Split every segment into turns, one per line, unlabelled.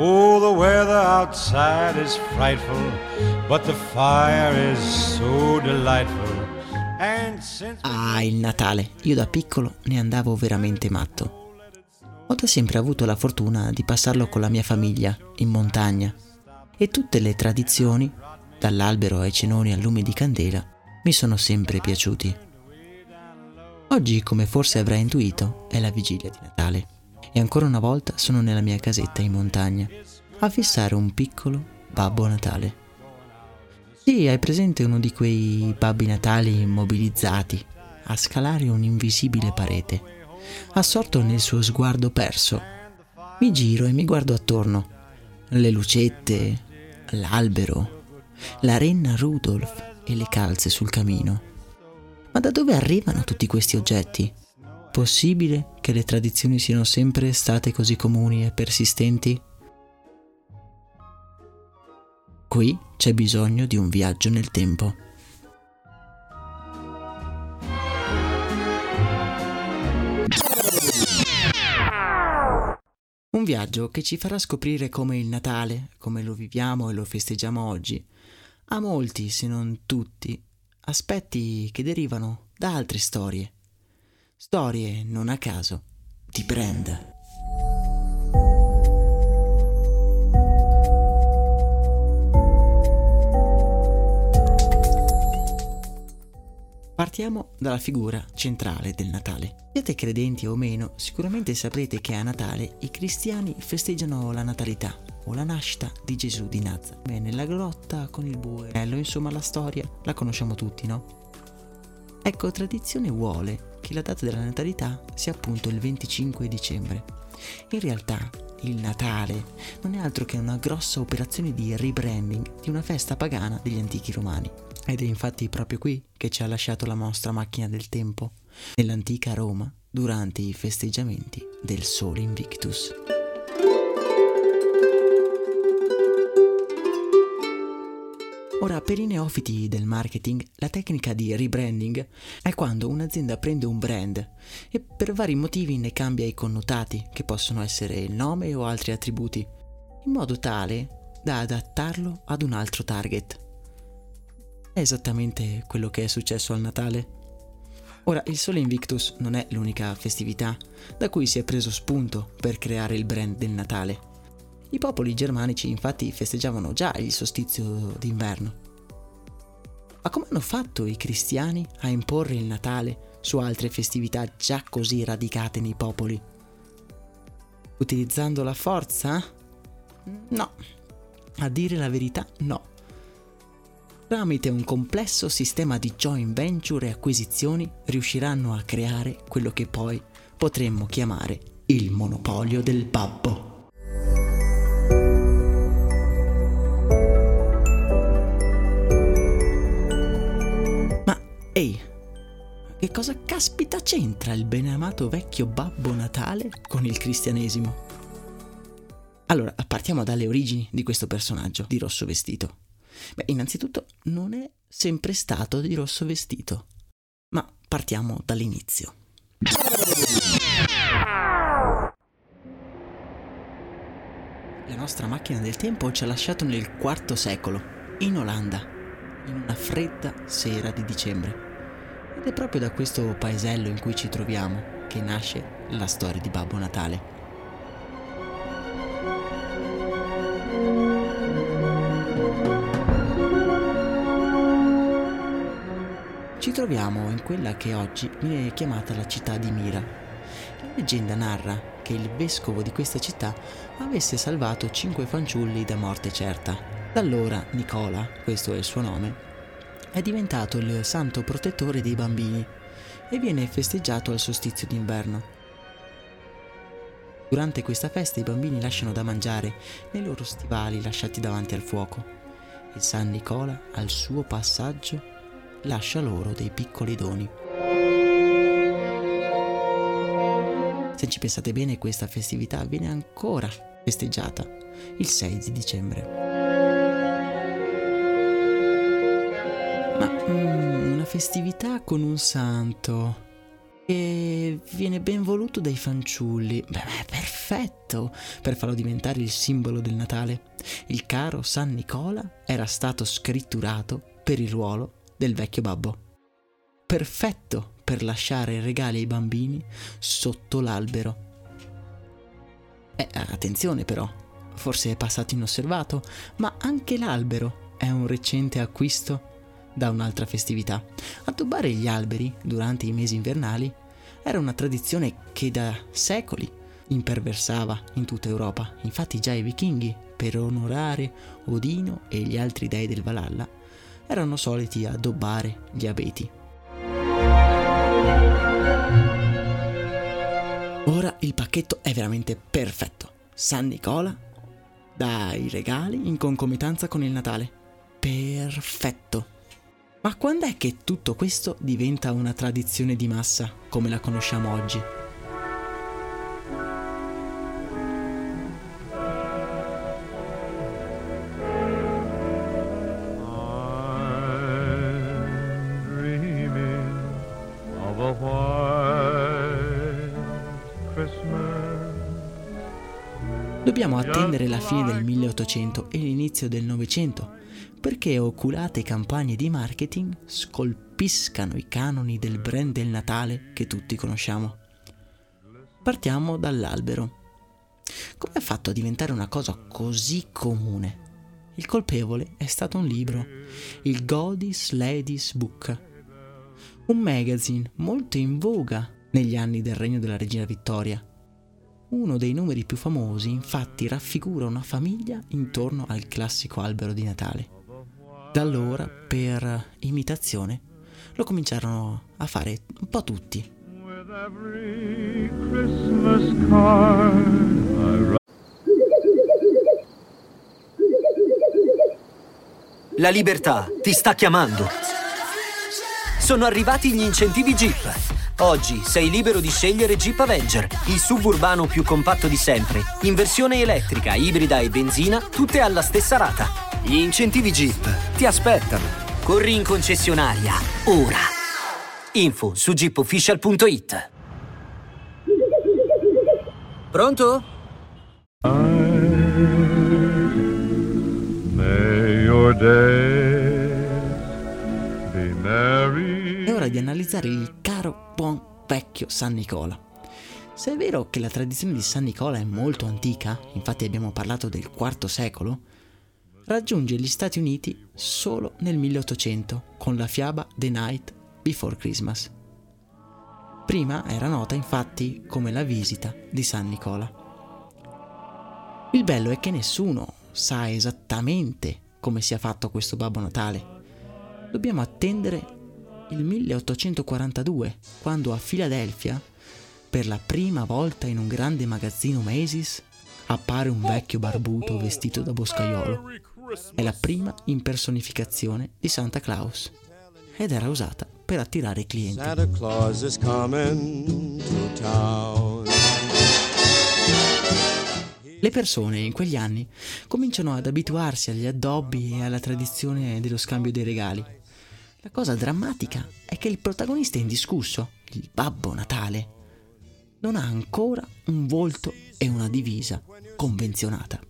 Oh, the weather outside is frightful, but the fire is so delightful. Since
Ah, il Natale. Io da piccolo ne andavo veramente matto. Ho da sempre avuto la fortuna di passarlo con la mia famiglia, in montagna. E tutte le tradizioni, dall'albero ai cenoni al lume di candela, mi sono sempre piaciuti. Oggi, come forse avrai intuito, è la vigilia di Natale. E ancora una volta sono nella mia casetta in montagna, a fissare un piccolo Babbo Natale. Sì, hai presente uno di quei babbi natali immobilizzati, a scalare un'invisibile parete, assorto nel suo sguardo perso. Mi giro e mi guardo attorno. Le lucette, l'albero, la renna Rudolph e le calze sul camino. Ma da dove arrivano tutti questi oggetti? Possibile che le tradizioni siano sempre state così comuni e persistenti? Qui c'è bisogno di un viaggio nel tempo. Un viaggio che ci farà scoprire come il Natale, come lo viviamo e lo festeggiamo oggi, ha molti, se non tutti, aspetti che derivano da altre storie. Storie, non a caso, di brand. Partiamo dalla figura centrale del Natale. Siete credenti o meno, sicuramente saprete che a Natale i cristiani festeggiano la natalità o la nascita di Gesù di Nazareth. Beh, nella grotta con il bue, insomma la storia la conosciamo tutti, no? Ecco, tradizione vuole che la data della natalità sia appunto il 25 dicembre. In realtà il Natale non è altro che una grossa operazione di rebranding di una festa pagana degli antichi romani. Ed è infatti proprio qui che ci ha lasciato la nostra macchina del tempo, nell'antica Roma, durante i festeggiamenti del Sole Invictus. Ora, per i neofiti del marketing, la tecnica di rebranding è quando un'azienda prende un brand e per vari motivi ne cambia i connotati, che possono essere il nome o altri attributi, in modo tale da adattarlo ad un altro target. È esattamente quello che è successo al Natale. Ora, il Sole Invictus non è l'unica festività da cui si è preso spunto per creare il brand del Natale. I popoli germanici infatti festeggiavano già il solstizio d'inverno. Ma come hanno fatto i cristiani a imporre il Natale su altre festività già così radicate nei popoli? Utilizzando la forza? No. A dire la verità, no. Tramite un complesso sistema di joint venture e acquisizioni riusciranno a creare quello che poi potremmo chiamare il monopolio del babbo. Ehi, che cosa caspita c'entra il beneamato vecchio Babbo Natale con il cristianesimo? Allora, partiamo dalle origini di questo personaggio di rosso vestito. Beh, innanzitutto non è sempre stato di rosso vestito, ma partiamo dall'inizio. La nostra macchina del tempo ci ha lasciato nel IV secolo, in Olanda, in una fredda sera di dicembre. Ed è proprio da questo paesello in cui ci troviamo che nasce la storia di Babbo Natale. Ci troviamo in quella che oggi viene chiamata la città di Mira. La leggenda narra che il vescovo di questa città avesse salvato cinque fanciulli da morte certa. Da allora Nicola, questo è il suo nome, è diventato il santo protettore dei bambini e viene festeggiato al solstizio d'inverno. Durante questa festa i bambini lasciano da mangiare nei loro stivali lasciati davanti al fuoco e San Nicola al suo passaggio lascia loro dei piccoli doni. Se ci pensate bene questa festività viene ancora festeggiata il 6 di dicembre. Ma mm, una festività con un santo e viene ben voluto dai fanciulli. Beh, perfetto per farlo diventare il simbolo del Natale. Il caro San Nicola era stato scritturato per il ruolo del vecchio babbo. Perfetto per lasciare regali ai bambini sotto l'albero. Eh, attenzione però, forse è passato inosservato, ma anche l'albero è un recente acquisto da un'altra festività. Addobbare gli alberi durante i mesi invernali era una tradizione che da secoli imperversava in tutta Europa. Infatti già i vichinghi, per onorare Odino e gli altri dei del Valhalla, erano soliti addobbare gli abeti. Ora il pacchetto è veramente perfetto. San Nicola dai regali in concomitanza con il Natale. Perfetto. Ma quando è che tutto questo diventa una tradizione di massa come la conosciamo oggi? Dobbiamo attendere la fine del 1800 e l'inizio del Novecento perché oculate campagne di marketing scolpiscano i canoni del brand del Natale che tutti conosciamo. Partiamo dall'albero. Come ha fatto a diventare una cosa così comune? Il colpevole è stato un libro, il Godis Ladies Book, un magazine molto in voga negli anni del regno della regina Vittoria. Uno dei numeri più famosi infatti raffigura una famiglia intorno al classico albero di Natale. Da allora, per imitazione, lo cominciarono a fare un po' tutti.
La libertà ti sta chiamando. Sono arrivati gli incentivi Jeep. Oggi sei libero di scegliere Jeep Avenger, il suburbano più compatto di sempre, in versione elettrica, ibrida e benzina, tutte alla stessa rata. Gli incentivi Jeep ti aspettano. Corri in concessionaria, ora. Info su jeepofficial.it Pronto?
È ora di analizzare il caro buon vecchio San Nicola. Se è vero che la tradizione di San Nicola è molto antica, infatti abbiamo parlato del IV secolo, raggiunge gli Stati Uniti solo nel 1800 con la fiaba The Night Before Christmas. Prima era nota infatti come la visita di San Nicola. Il bello è che nessuno sa esattamente come sia fatto questo Babbo Natale. Dobbiamo attendere il 1842, quando a Filadelfia, per la prima volta in un grande magazzino Macy's, appare un vecchio barbuto vestito da boscaiolo è la prima impersonificazione di Santa Claus ed era usata per attirare i clienti. Santa Claus is coming to town. Le persone in quegli anni cominciano ad abituarsi agli addobbi e alla tradizione dello scambio dei regali. La cosa drammatica è che il protagonista indiscusso, il Babbo Natale, non ha ancora un volto e una divisa convenzionata.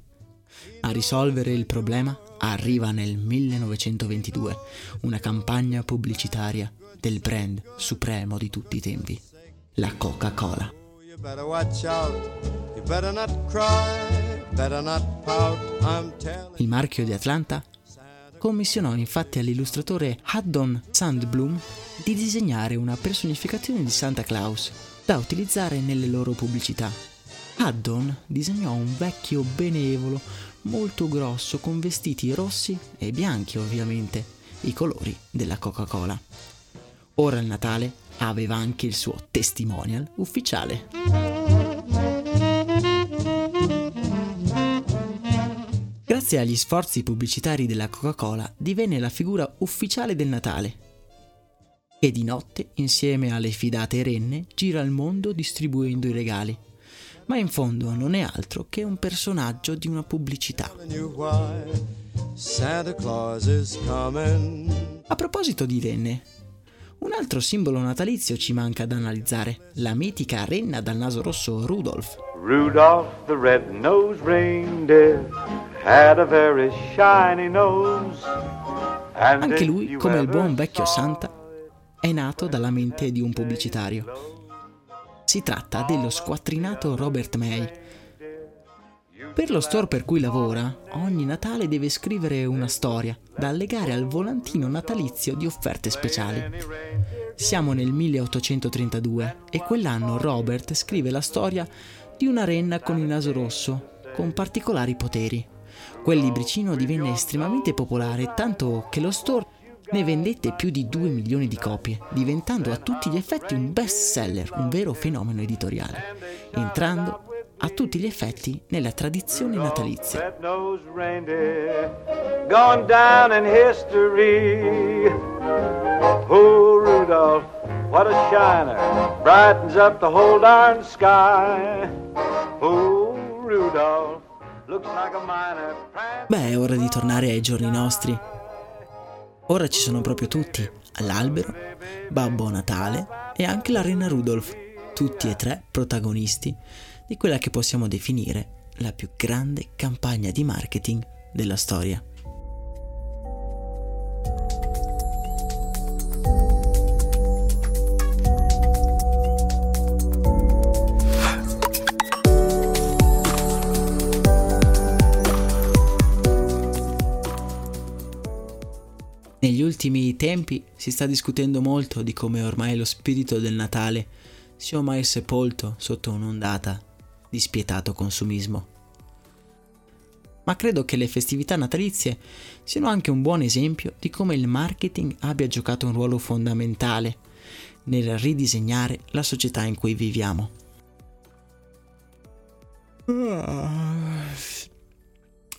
A risolvere il problema arriva nel 1922 una campagna pubblicitaria del brand supremo di tutti i tempi, la Coca-Cola. Il marchio di Atlanta commissionò infatti all'illustratore Haddon Sandblum di disegnare una personificazione di Santa Claus da utilizzare nelle loro pubblicità. Haddon disegnò un vecchio benevolo molto grosso con vestiti rossi e bianchi ovviamente, i colori della Coca-Cola. Ora il Natale aveva anche il suo testimonial ufficiale. Grazie agli sforzi pubblicitari della Coca-Cola divenne la figura ufficiale del Natale, che di notte, insieme alle fidate renne, gira il mondo distribuendo i regali. Ma in fondo non è altro che un personaggio di una pubblicità. A proposito di renne, un altro simbolo natalizio ci manca da analizzare, la mitica renna dal naso rosso Rudolph.
Rudolph the red-nosed reindeer had a very shiny nose.
Anche lui, come il buon vecchio Santa, è nato dalla mente di un pubblicitario. Si tratta dello squattrinato Robert May. Per lo store per cui lavora, ogni Natale deve scrivere una storia da allegare al volantino natalizio di offerte speciali. Siamo nel 1832 e quell'anno Robert scrive la storia di una renna con il naso rosso, con particolari poteri. Quel libricino divenne estremamente popolare, tanto che lo store ne vendette più di 2 milioni di copie, diventando a tutti gli effetti un best seller, un vero fenomeno editoriale, entrando a tutti gli effetti nella tradizione natalizia.
gone down in history. Oh, Rudolph, what a shiner, brightens up the whole darn sky. Oh, Rudolph, looks like a miner.
Beh, è ora di tornare ai giorni nostri. Ora ci sono proprio tutti, all'albero, Babbo Natale e anche la Renna Rudolph, tutti e tre protagonisti di quella che possiamo definire la più grande campagna di marketing della storia. Ultimi tempi si sta discutendo molto di come ormai lo spirito del Natale sia ormai sepolto sotto un'ondata di spietato consumismo. Ma credo che le festività natalizie siano anche un buon esempio di come il marketing abbia giocato un ruolo fondamentale nel ridisegnare la società in cui viviamo.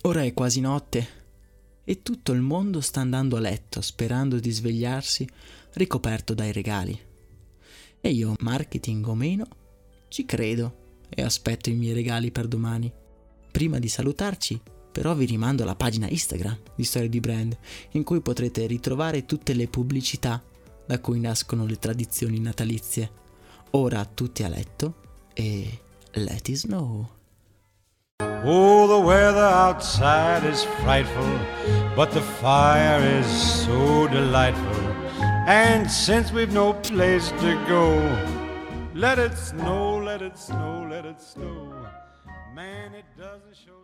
Ora è quasi notte e tutto il mondo sta andando a letto sperando di svegliarsi ricoperto dai regali. E io, marketing o meno, ci credo e aspetto i miei regali per domani. Prima di salutarci, però vi rimando alla pagina Instagram di Storie di Brand, in cui potrete ritrovare tutte le pubblicità da cui nascono le tradizioni natalizie. Ora tutti a letto e let it snow.
Oh, the weather outside is frightful, but the fire is so delightful. And since we've no place to go, let it snow, let it snow, let it snow. Man, it doesn't show.